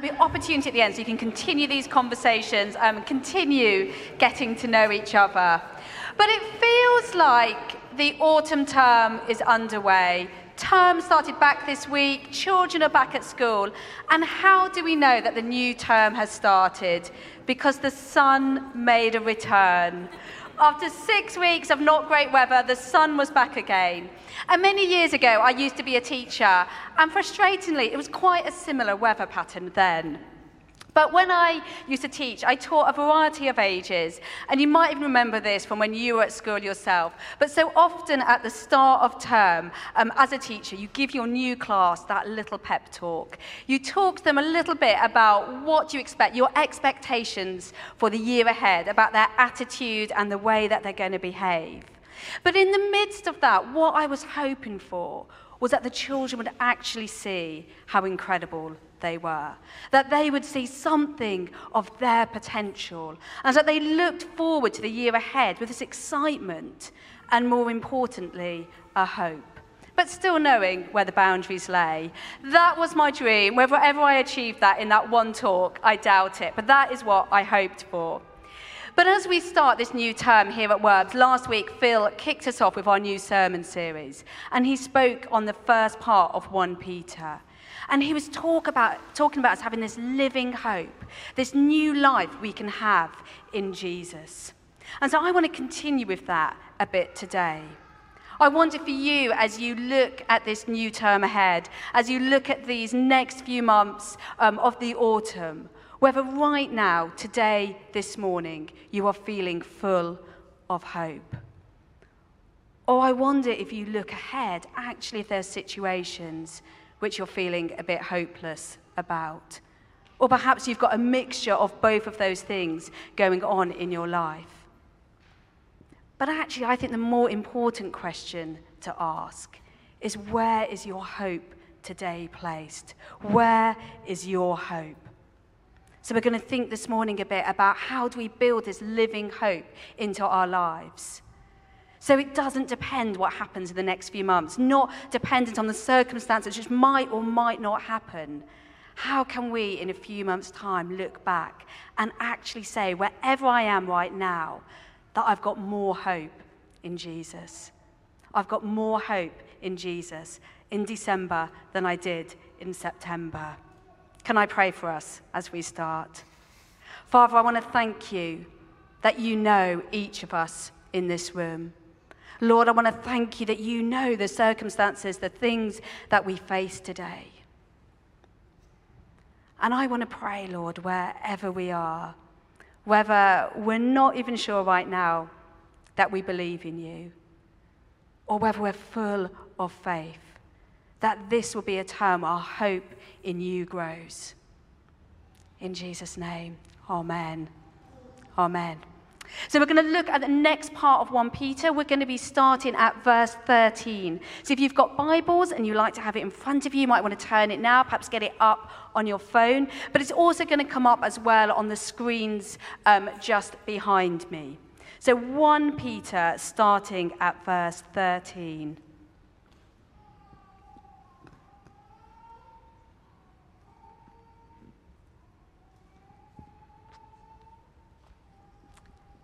there'll be opportunity at the end so you can continue these conversations um, and continue getting to know each other. But it feels like the autumn term is underway. Term started back this week, children are back at school. And how do we know that the new term has started? Because the sun made a return. After six weeks of not great weather, the sun was back again. And many years ago, I used to be a teacher, and frustratingly, it was quite a similar weather pattern then. But when I used to teach, I taught a variety of ages. And you might even remember this from when you were at school yourself. But so often at the start of term, um, as a teacher, you give your new class that little pep talk. You talk to them a little bit about what you expect, your expectations for the year ahead, about their attitude and the way that they're going to behave. But in the midst of that, what I was hoping for was that the children would actually see how incredible they were, that they would see something of their potential, and that they looked forward to the year ahead with this excitement and, more importantly, a hope. But still knowing where the boundaries lay. That was my dream. Whether ever I achieved that in that one talk, I doubt it. But that is what I hoped for. But as we start this new term here at Werbs, last week Phil kicked us off with our new sermon series, and he spoke on the first part of 1 Peter. And he was talk about, talking about us having this living hope, this new life we can have in Jesus. And so I want to continue with that a bit today. I wonder for you, as you look at this new term ahead, as you look at these next few months um, of the autumn, whether right now, today, this morning, you are feeling full of hope. Or I wonder if you look ahead, actually, if there's situations which you're feeling a bit hopeless about. Or perhaps you've got a mixture of both of those things going on in your life. But actually, I think the more important question to ask is where is your hope today placed? Where is your hope? So, we're going to think this morning a bit about how do we build this living hope into our lives. So it doesn't depend what happens in the next few months, not dependent on the circumstances which might or might not happen. How can we, in a few months' time, look back and actually say, wherever I am right now, that I've got more hope in Jesus? I've got more hope in Jesus in December than I did in September. Can I pray for us as we start? Father, I want to thank you that you know each of us in this room. Lord, I want to thank you that you know the circumstances, the things that we face today. And I want to pray, Lord, wherever we are, whether we're not even sure right now that we believe in you, or whether we're full of faith, that this will be a time our hope in you grows. In Jesus' name, amen. Amen. So we're going to look at the next part of 1 Peter. We're going to be starting at verse 13. So if you've got Bibles and you like to have it in front of you, you might want to turn it now, perhaps get it up on your phone. But it's also going to come up as well on the screens um, just behind me. So 1 Peter starting at verse 13.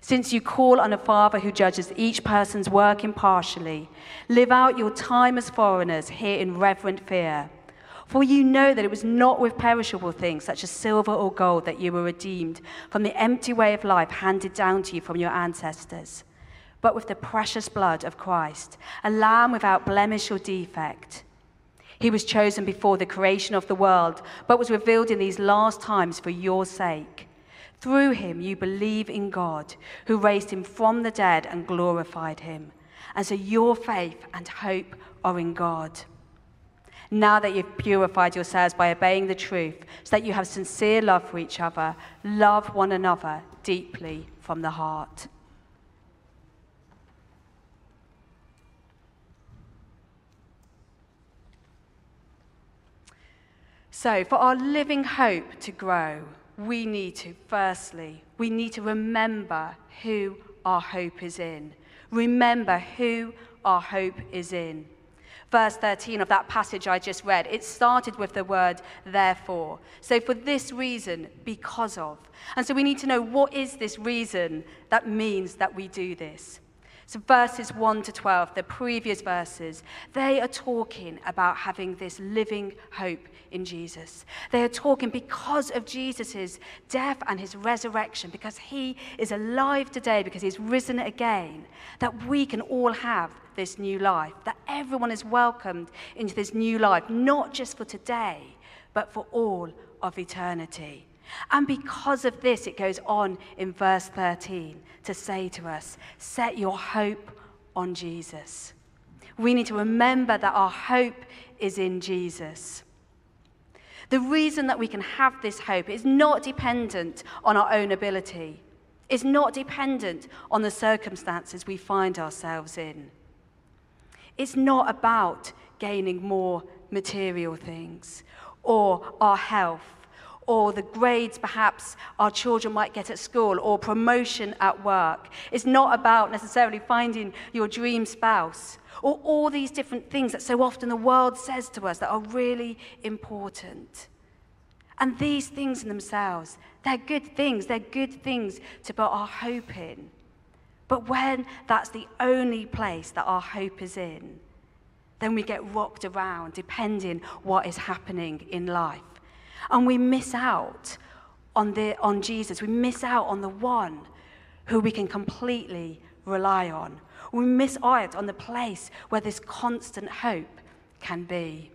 Since you call on a Father who judges each person's work impartially, live out your time as foreigners here in reverent fear. For you know that it was not with perishable things such as silver or gold that you were redeemed from the empty way of life handed down to you from your ancestors, but with the precious blood of Christ, a lamb without blemish or defect. He was chosen before the creation of the world, but was revealed in these last times for your sake. Through him, you believe in God, who raised him from the dead and glorified him. And so your faith and hope are in God. Now that you've purified yourselves by obeying the truth, so that you have sincere love for each other, love one another deeply from the heart. So, for our living hope to grow, we need to, firstly, we need to remember who our hope is in. Remember who our hope is in. Verse 13 of that passage I just read, it started with the word therefore. So, for this reason, because of. And so, we need to know what is this reason that means that we do this. So, verses 1 to 12, the previous verses, they are talking about having this living hope in Jesus. They are talking because of Jesus' death and his resurrection, because he is alive today, because he's risen again, that we can all have this new life, that everyone is welcomed into this new life, not just for today, but for all of eternity. And because of this, it goes on in verse 13 to say to us, set your hope on Jesus. We need to remember that our hope is in Jesus. The reason that we can have this hope is not dependent on our own ability, it's not dependent on the circumstances we find ourselves in. It's not about gaining more material things or our health or the grades perhaps our children might get at school, or promotion at work. It's not about necessarily finding your dream spouse, or all these different things that so often the world says to us that are really important. And these things in themselves, they're good things. They're good things to put our hope in. But when that's the only place that our hope is in, then we get rocked around depending what is happening in life. And we miss out on, the, on Jesus. We miss out on the one who we can completely rely on. We miss out on the place where this constant hope can be.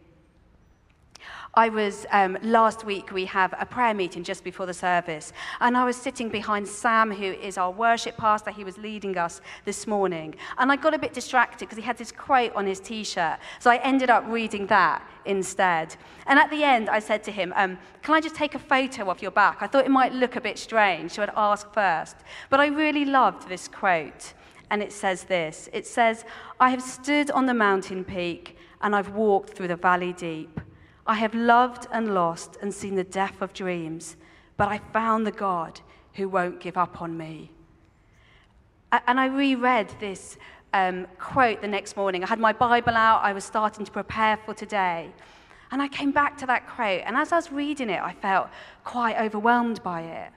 I was, um, last week, we have a prayer meeting just before the service, and I was sitting behind Sam, who is our worship pastor. He was leading us this morning. And I got a bit distracted because he had this quote on his t shirt. So I ended up reading that instead. And at the end, I said to him, um, Can I just take a photo of your back? I thought it might look a bit strange, so I'd ask first. But I really loved this quote. And it says this It says, I have stood on the mountain peak and I've walked through the valley deep. I have loved and lost and seen the death of dreams, but I found the God who won't give up on me. And I reread this um, quote the next morning. I had my Bible out, I was starting to prepare for today. And I came back to that quote, and as I was reading it, I felt quite overwhelmed by it.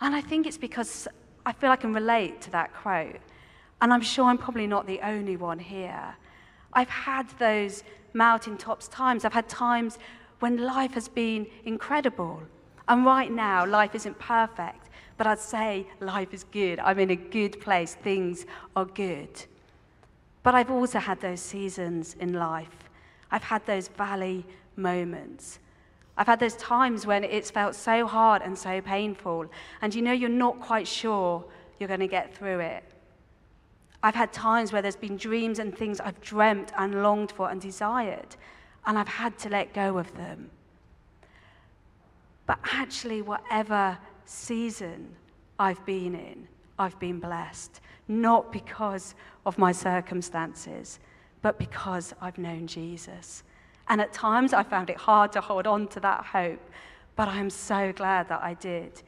And I think it's because I feel I can relate to that quote. And I'm sure I'm probably not the only one here. I've had those mountaintops times. I've had times when life has been incredible. And right now, life isn't perfect, but I'd say life is good. I'm in a good place. Things are good. But I've also had those seasons in life. I've had those valley moments. I've had those times when it's felt so hard and so painful, and you know you're not quite sure you're going to get through it. I've had times where there's been dreams and things I've dreamt and longed for and desired, and I've had to let go of them. But actually, whatever season I've been in, I've been blessed, not because of my circumstances, but because I've known Jesus. And at times I found it hard to hold on to that hope, but I'm so glad that I did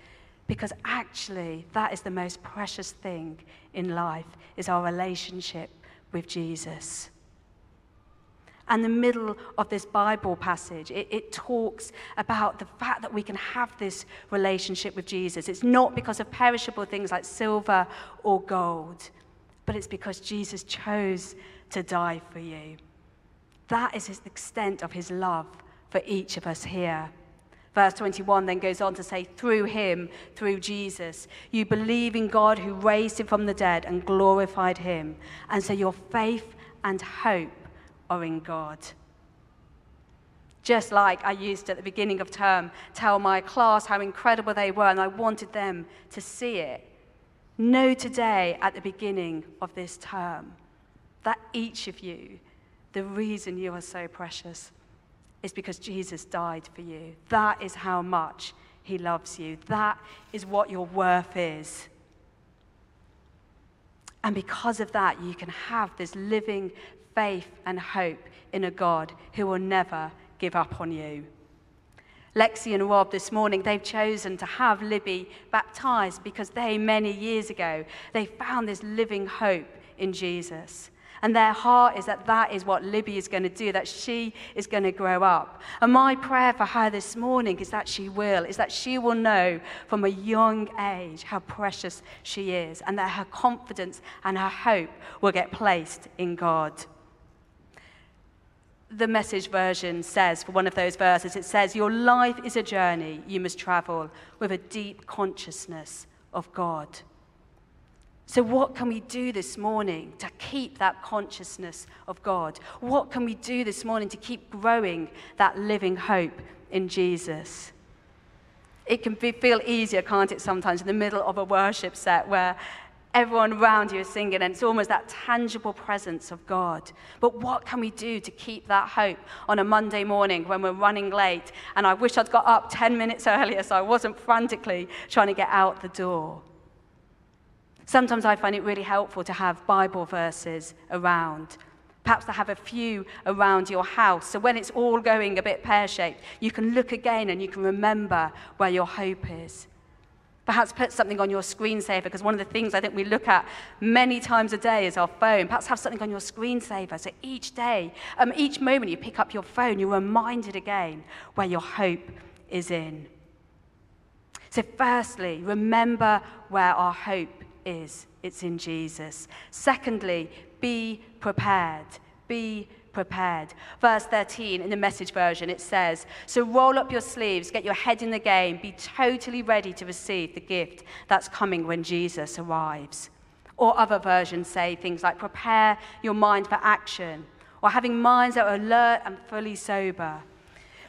because actually that is the most precious thing in life is our relationship with jesus. And the middle of this bible passage it, it, talks about the fact that we can have this relationship with jesus. It's not because of perishable things like silver or gold but it's because jesus chose to die for you. That is the extent of his love for each of us here Verse 21 then goes on to say, through him, through Jesus, you believe in God who raised him from the dead and glorified him. And so your faith and hope are in God. Just like I used at the beginning of term, tell my class how incredible they were, and I wanted them to see it. Know today, at the beginning of this term, that each of you, the reason you are so precious is because Jesus died for you. That is how much he loves you. That is what your worth is. And because of that, you can have this living faith and hope in a God who will never give up on you. Lexi and Rob this morning, they've chosen to have Libby baptized because they, many years ago, they found this living hope in Jesus. And their heart is that that is what Libby is going to do, that she is going to grow up. And my prayer for her this morning is that she will, is that she will know from a young age how precious she is, and that her confidence and her hope will get placed in God. The message version says for one of those verses it says your life is a journey. You must travel with a deep consciousness of god so what can we do this morning to keep that consciousness of god what can we do this morning to keep growing that living hope in jesus it can be, feel easier can't it sometimes in the middle of a worship set where everyone around you is singing, and it's almost that tangible presence of God. But what can we do to keep that hope on a Monday morning when we're running late? And I wish I'd got up 10 minutes earlier so I wasn't frantically trying to get out the door. Sometimes I find it really helpful to have Bible verses around. Perhaps to have a few around your house. So when it's all going a bit pear shaped, you can look again and you can remember where your hope is. Perhaps put something on your screensaver, because one of the things I think we look at many times a day is our phone. Perhaps have something on your screensaver. So each day, um, each moment you pick up your phone, you're reminded again where your hope is in. So, firstly, remember where our hope is it's in Jesus. Secondly, be prepared. Be prepared. Verse 13 in the message version, it says, So roll up your sleeves, get your head in the game, be totally ready to receive the gift that's coming when Jesus arrives. Or other versions say things like, Prepare your mind for action, or having minds that are alert and fully sober.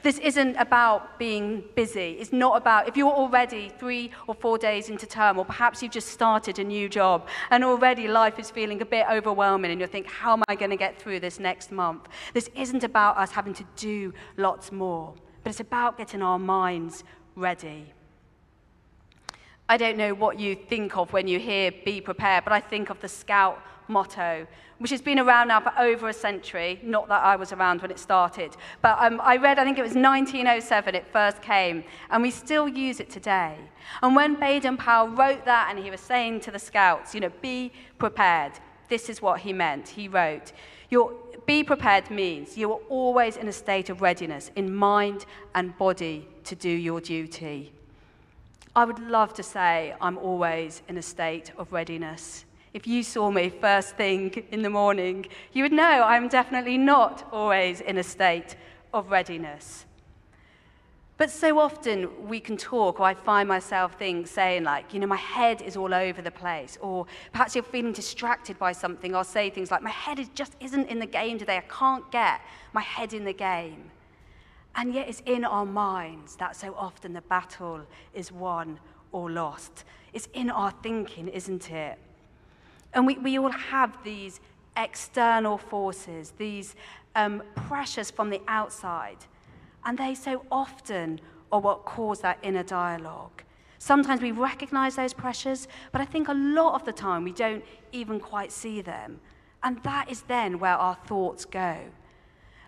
This isn't about being busy. It's not about, if you're already three or four days into term, or perhaps you've just started a new job, and already life is feeling a bit overwhelming, and you think, how am I going to get through this next month? This isn't about us having to do lots more, but it's about getting our minds ready. I don't know what you think of when you hear be prepared, but I think of the scout motto, which has been around now for over a century. Not that I was around when it started, but um, I read, I think it was 1907 it first came, and we still use it today. And when Baden Powell wrote that, and he was saying to the scouts, you know, be prepared, this is what he meant. He wrote, Your, be prepared means you are always in a state of readiness in mind and body to do your duty. I would love to say I'm always in a state of readiness. If you saw me first thing in the morning, you would know I'm definitely not always in a state of readiness. But so often we can talk, or I find myself saying like, you know, my head is all over the place, or perhaps you're feeling distracted by something. I'll say things like, my head is just isn't in the game today. I can't get my head in the game. And yet it's in our minds that so often the battle is won or lost. It's in our thinking, isn't it? And we, we all have these external forces, these um, pressures from the outside. And they so often are what cause that inner dialogue. Sometimes we recognize those pressures, but I think a lot of the time we don't even quite see them. And that is then where our thoughts go.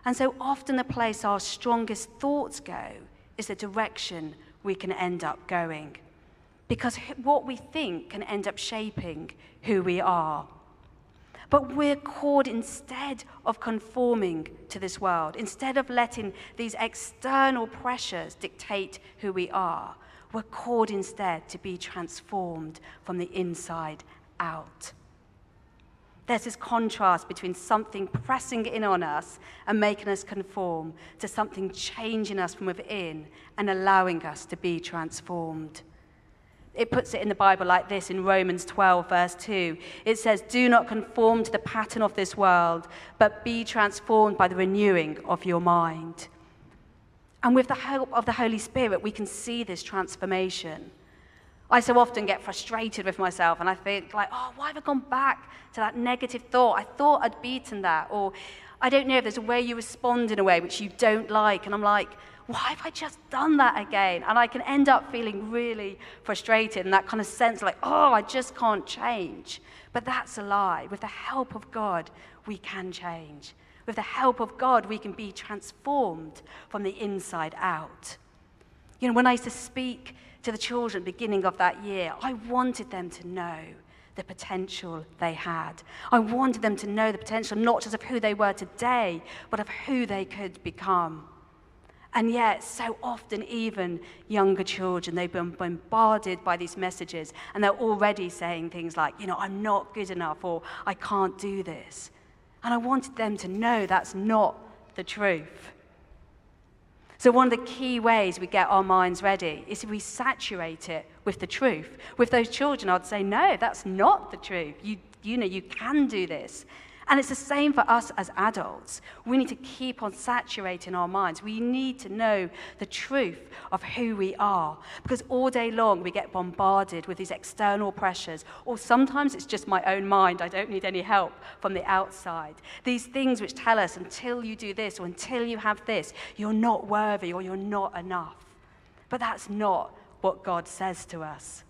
And so often the place our strongest thoughts go is the direction we can end up going because what we think can end up shaping who we are. But we're called instead of conforming to this world, instead of letting these external pressures dictate who we are, we're called instead to be transformed from the inside out. There's this contrast between something pressing in on us and making us conform to something changing us from within and allowing us to be transformed it puts it in the Bible like this in Romans 12, verse 2. It says, Do not conform to the pattern of this world, but be transformed by the renewing of your mind. And with the help of the Holy Spirit, we can see this transformation. I so often get frustrated with myself and I think, like, oh, why have I gone back to that negative thought? I thought I'd beaten that. Or I don't know if there's a way you respond in a way which you don't like. And I'm like, why have I just done that again? And I can end up feeling really frustrated and that kind of sense like, oh, I just can't change. But that's a lie. With the help of God, we can change. With the help of God, we can be transformed from the inside out. You know, when I used to speak to the children beginning of that year, I wanted them to know the potential they had. I wanted them to know the potential not just of who they were today, but of who they could become. And yet, so often, even younger children, they've been bombarded by these messages, and they're already saying things like, you know, I'm not good enough, or I can't do this. And I wanted them to know that's not the truth. So, one of the key ways we get our minds ready is if we saturate it with the truth. With those children, I'd say, no, that's not the truth. You, you know, you can do this. And it's the same for us as adults. We need to keep on saturating our minds. We need to know the truth of who we are. Because all day long we get bombarded with these external pressures, or sometimes it's just my own mind. I don't need any help from the outside. These things which tell us until you do this or until you have this, you're not worthy or you're not enough. But that's not what God says to us.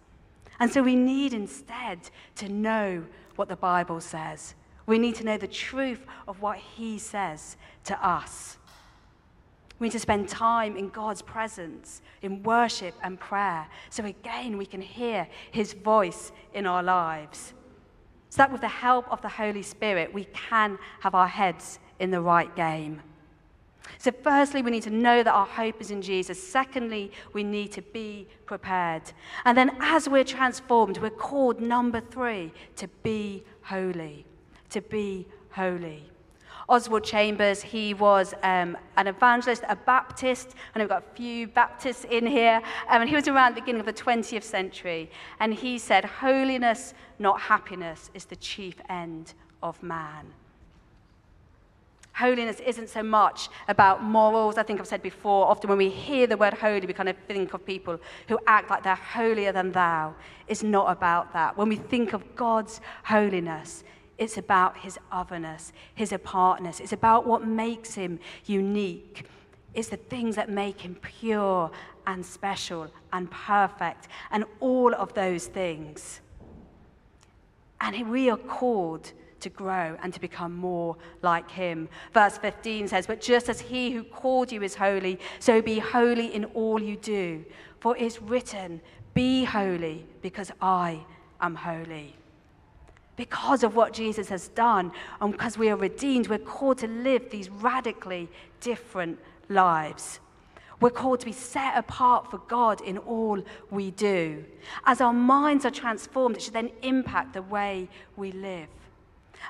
And so we need instead to know what the Bible says. We need to know the truth of what He says to us. We need to spend time in God's presence, in worship and prayer, so again we can hear His voice in our lives. So that with the help of the Holy Spirit, we can have our heads in the right game. So, firstly, we need to know that our hope is in Jesus. Secondly, we need to be prepared. And then, as we're transformed, we're called, number three, to be holy to be holy. Oswald Chambers, he was um, an evangelist, a Baptist, and we've got a few Baptists in here. Um, and he was around the beginning of the 20th century. And he said, Holiness, not happiness, is the chief end of man. Holiness isn't so much about morals. I think I've said before, often when we hear the word holy, we kind of think of people who act like they're holier than thou. It's not about that. When we think of God's holiness, it's about his otherness, his apartness. It's about what makes him unique. It's the things that make him pure and special and perfect and all of those things. And we are called to grow and to become more like him. Verse 15 says, But just as he who called you is holy, so be holy in all you do. For it is written, Be holy, because I am holy because of what Jesus has done and because we are redeemed, we're called to live these radically different lives. We're called to be set apart for God in all we do. As our minds are transformed, it should then impact the way we live.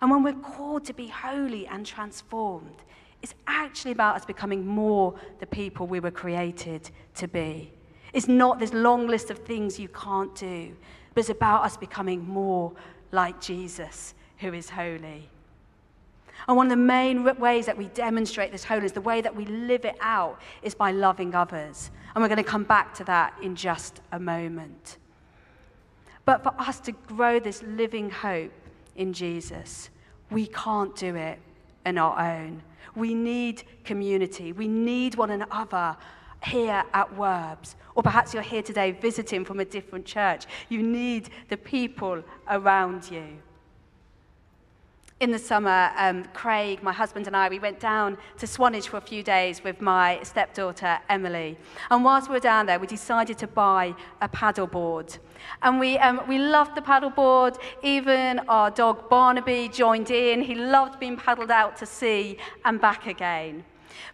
And when we're called to be holy and transformed, it's actually about us becoming more the people we were created to be. It's not this long list of things you can't do, but it's about us becoming more like Jesus, who is holy. And one of the main ways that we demonstrate this holiness, the way that we live it out, is by loving others. And we're going to come back to that in just a moment. But for us to grow this living hope in Jesus, we can't do it on our own. We need community. We need one another here at Werbs. Or perhaps you're here today visiting from a different church. You need the people around you. In the summer, um, Craig, my husband, and I, we went down to Swanage for a few days with my stepdaughter, Emily. And whilst we were down there, we decided to buy a paddleboard. And we, um, we loved the paddleboard. Even our dog Barnaby joined in. He loved being paddled out to sea and back again.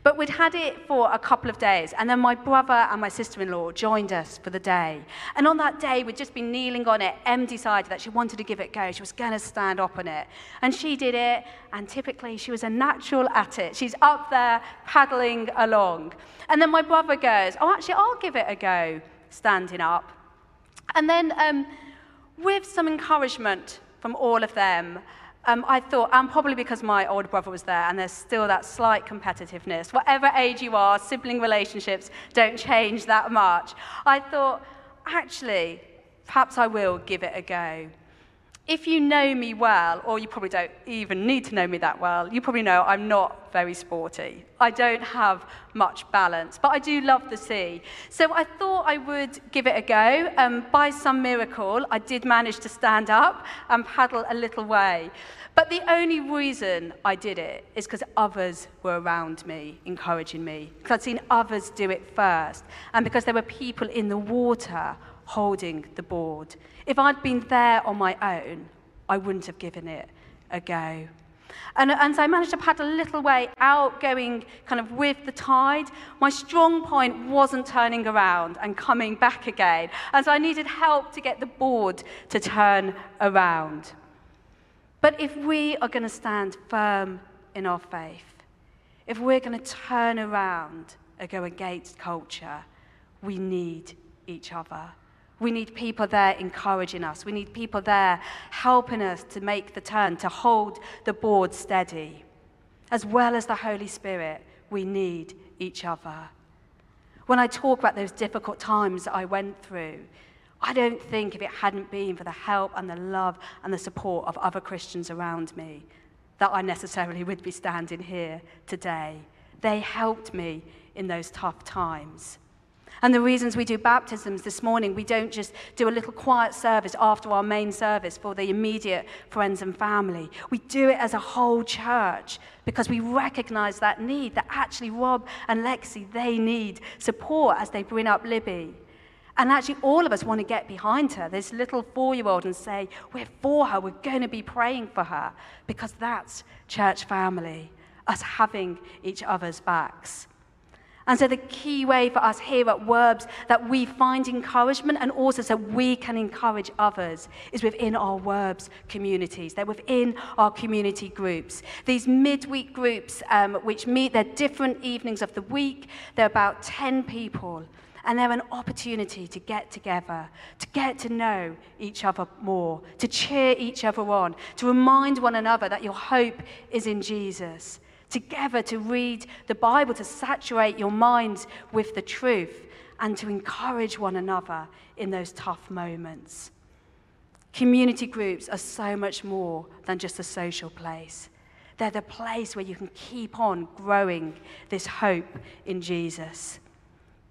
But we'd had it for a couple of days, and then my brother and my sister in law joined us for the day. And on that day, we'd just been kneeling on it. Em decided that she wanted to give it a go. She was going to stand up on it. And she did it, and typically she was a natural at it. She's up there paddling along. And then my brother goes, Oh, actually, I'll give it a go, standing up. And then, um, with some encouragement from all of them, um, I thought, and probably because my older brother was there, and there's still that slight competitiveness. Whatever age you are, sibling relationships don't change that much. I thought, actually, perhaps I will give it a go. If you know me well, or you probably don't even need to know me that well, you probably know I'm not very sporty. I don't have much balance, but I do love the sea. So I thought I would give it a go. Um, by some miracle, I did manage to stand up and paddle a little way. But the only reason I did it is because others were around me, encouraging me, because I'd seen others do it first, and because there were people in the water holding the board. If I'd been there on my own, I wouldn't have given it a go. And, and so I managed to paddle a little way out, going kind of with the tide. My strong point wasn't turning around and coming back again. And so I needed help to get the board to turn around. But if we are going to stand firm in our faith, if we're going to turn around and go against culture, we need each other. We need people there encouraging us. We need people there helping us to make the turn, to hold the board steady. As well as the Holy Spirit, we need each other. When I talk about those difficult times I went through, I don't think if it hadn't been for the help and the love and the support of other Christians around me, that I necessarily would be standing here today. They helped me in those tough times. And the reasons we do baptisms this morning, we don't just do a little quiet service after our main service for the immediate friends and family. We do it as a whole church because we recognize that need that actually Rob and Lexi, they need support as they bring up Libby. And actually, all of us want to get behind her, this little four year old, and say, We're for her, we're going to be praying for her, because that's church family, us having each other's backs. And so, the key way for us here at Werbs that we find encouragement and also so we can encourage others is within our Werbs communities. They're within our community groups. These midweek groups, um, which meet, they're different evenings of the week, they're about 10 people. And they're an opportunity to get together, to get to know each other more, to cheer each other on, to remind one another that your hope is in Jesus together to read the Bible, to saturate your minds with the truth, and to encourage one another in those tough moments. Community groups are so much more than just a social place. They're the place where you can keep on growing this hope in Jesus.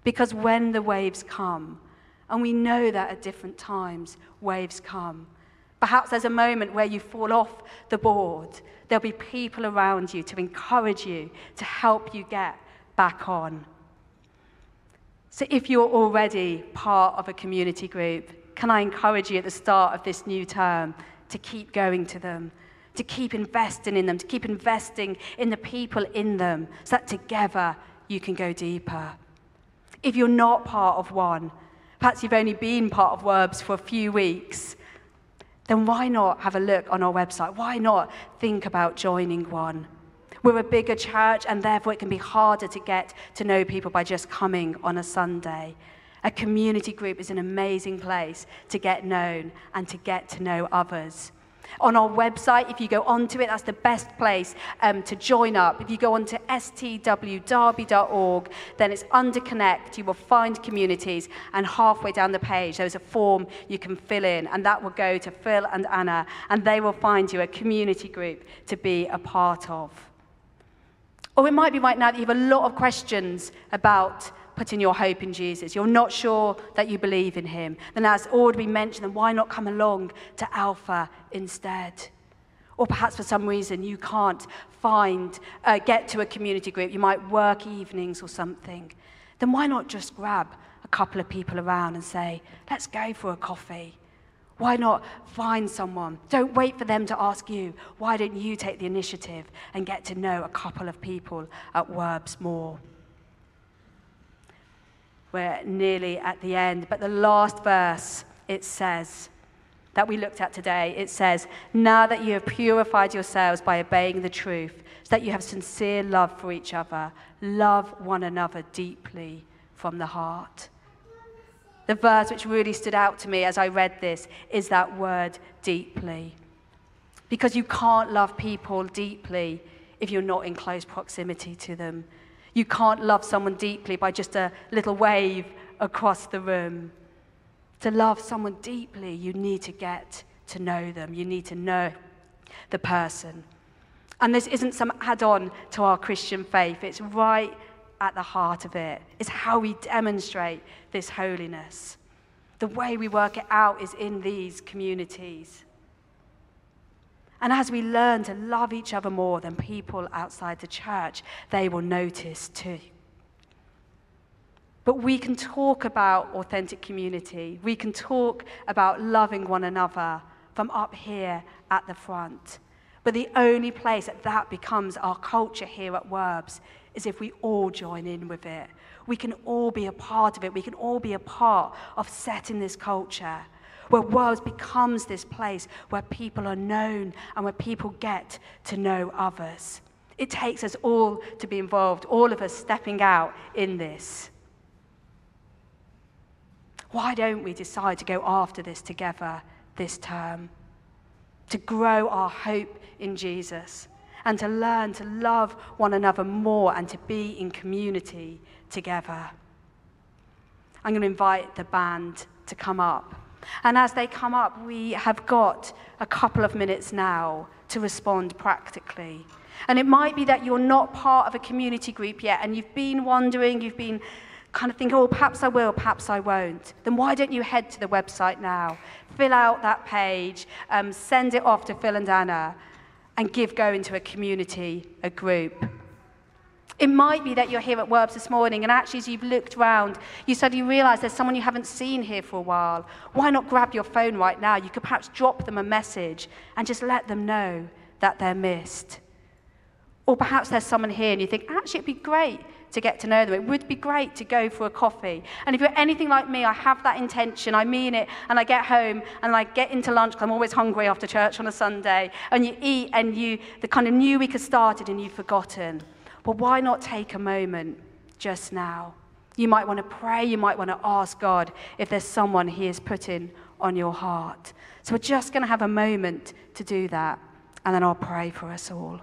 Because when the waves come, and we know that at different times waves come, perhaps there's a moment where you fall off the board There'll be people around you to encourage you, to help you get back on. So, if you're already part of a community group, can I encourage you at the start of this new term to keep going to them, to keep investing in them, to keep investing in the people in them, so that together you can go deeper? If you're not part of one, perhaps you've only been part of Werbs for a few weeks, then why not have a look on our website? Why not think about joining one? We're a bigger church, and therefore it can be harder to get to know people by just coming on a Sunday. A community group is an amazing place to get known and to get to know others. On our website, if you go onto it, that's the best place um, to join up. If you go onto stwderby.org, then it's under Connect. You will find communities, and halfway down the page, there's a form you can fill in, and that will go to Phil and Anna, and they will find you a community group to be a part of. Or it might be right now that you have a lot of questions about putting your hope in Jesus, you're not sure that you believe in him, then as already mentioned, then why not come along to Alpha instead? Or perhaps for some reason you can't find, uh, get to a community group, you might work evenings or something. Then why not just grab a couple of people around and say, let's go for a coffee? Why not find someone? Don't wait for them to ask you. Why don't you take the initiative and get to know a couple of people at Werbs more? We're nearly at the end. But the last verse, it says, that we looked at today, it says, Now that you have purified yourselves by obeying the truth, so that you have sincere love for each other, love one another deeply from the heart. The verse which really stood out to me as I read this is that word deeply. Because you can't love people deeply if you're not in close proximity to them. You can't love someone deeply by just a little wave across the room. To love someone deeply, you need to get to know them. You need to know the person. And this isn't some add on to our Christian faith, it's right at the heart of it. It's how we demonstrate this holiness. The way we work it out is in these communities. And as we learn to love each other more than people outside the church, they will notice too. But we can talk about authentic community. We can talk about loving one another from up here at the front. But the only place that that becomes our culture here at Werbs is if we all join in with it. We can all be a part of it. We can all be a part of setting this culture where Werbs becomes this place where people are known and where people get to know others. It takes us all to be involved, all of us stepping out in this. Why don't we decide to go after this together this term? To grow our hope in Jesus and to learn to love one another more and to be in community together. I'm going to invite the band to come up. And as they come up, we have got a couple of minutes now to respond practically. And it might be that you're not part of a community group yet and you've been wondering, you've been kind of thinking, oh, perhaps I will, perhaps I won't. Then why don't you head to the website now? Fill out that page, um, send it off to Phil and Anna, and give go into a community, a group. It might be that you're here at Werbs this morning, and actually, as you've looked round, you suddenly realize there's someone you haven't seen here for a while. Why not grab your phone right now? You could perhaps drop them a message and just let them know that they're missed. Or perhaps there's someone here and you think, actually, it'd be great to get to know them. It would be great to go for a coffee. And if you're anything like me, I have that intention, I mean it, and I get home and I get into lunch because I'm always hungry after church on a Sunday, and you eat and you, the kind of new week has started and you've forgotten. But why not take a moment just now? You might want to pray, you might want to ask God if there's someone He is putting on your heart. So we're just going to have a moment to do that, and then I'll pray for us all.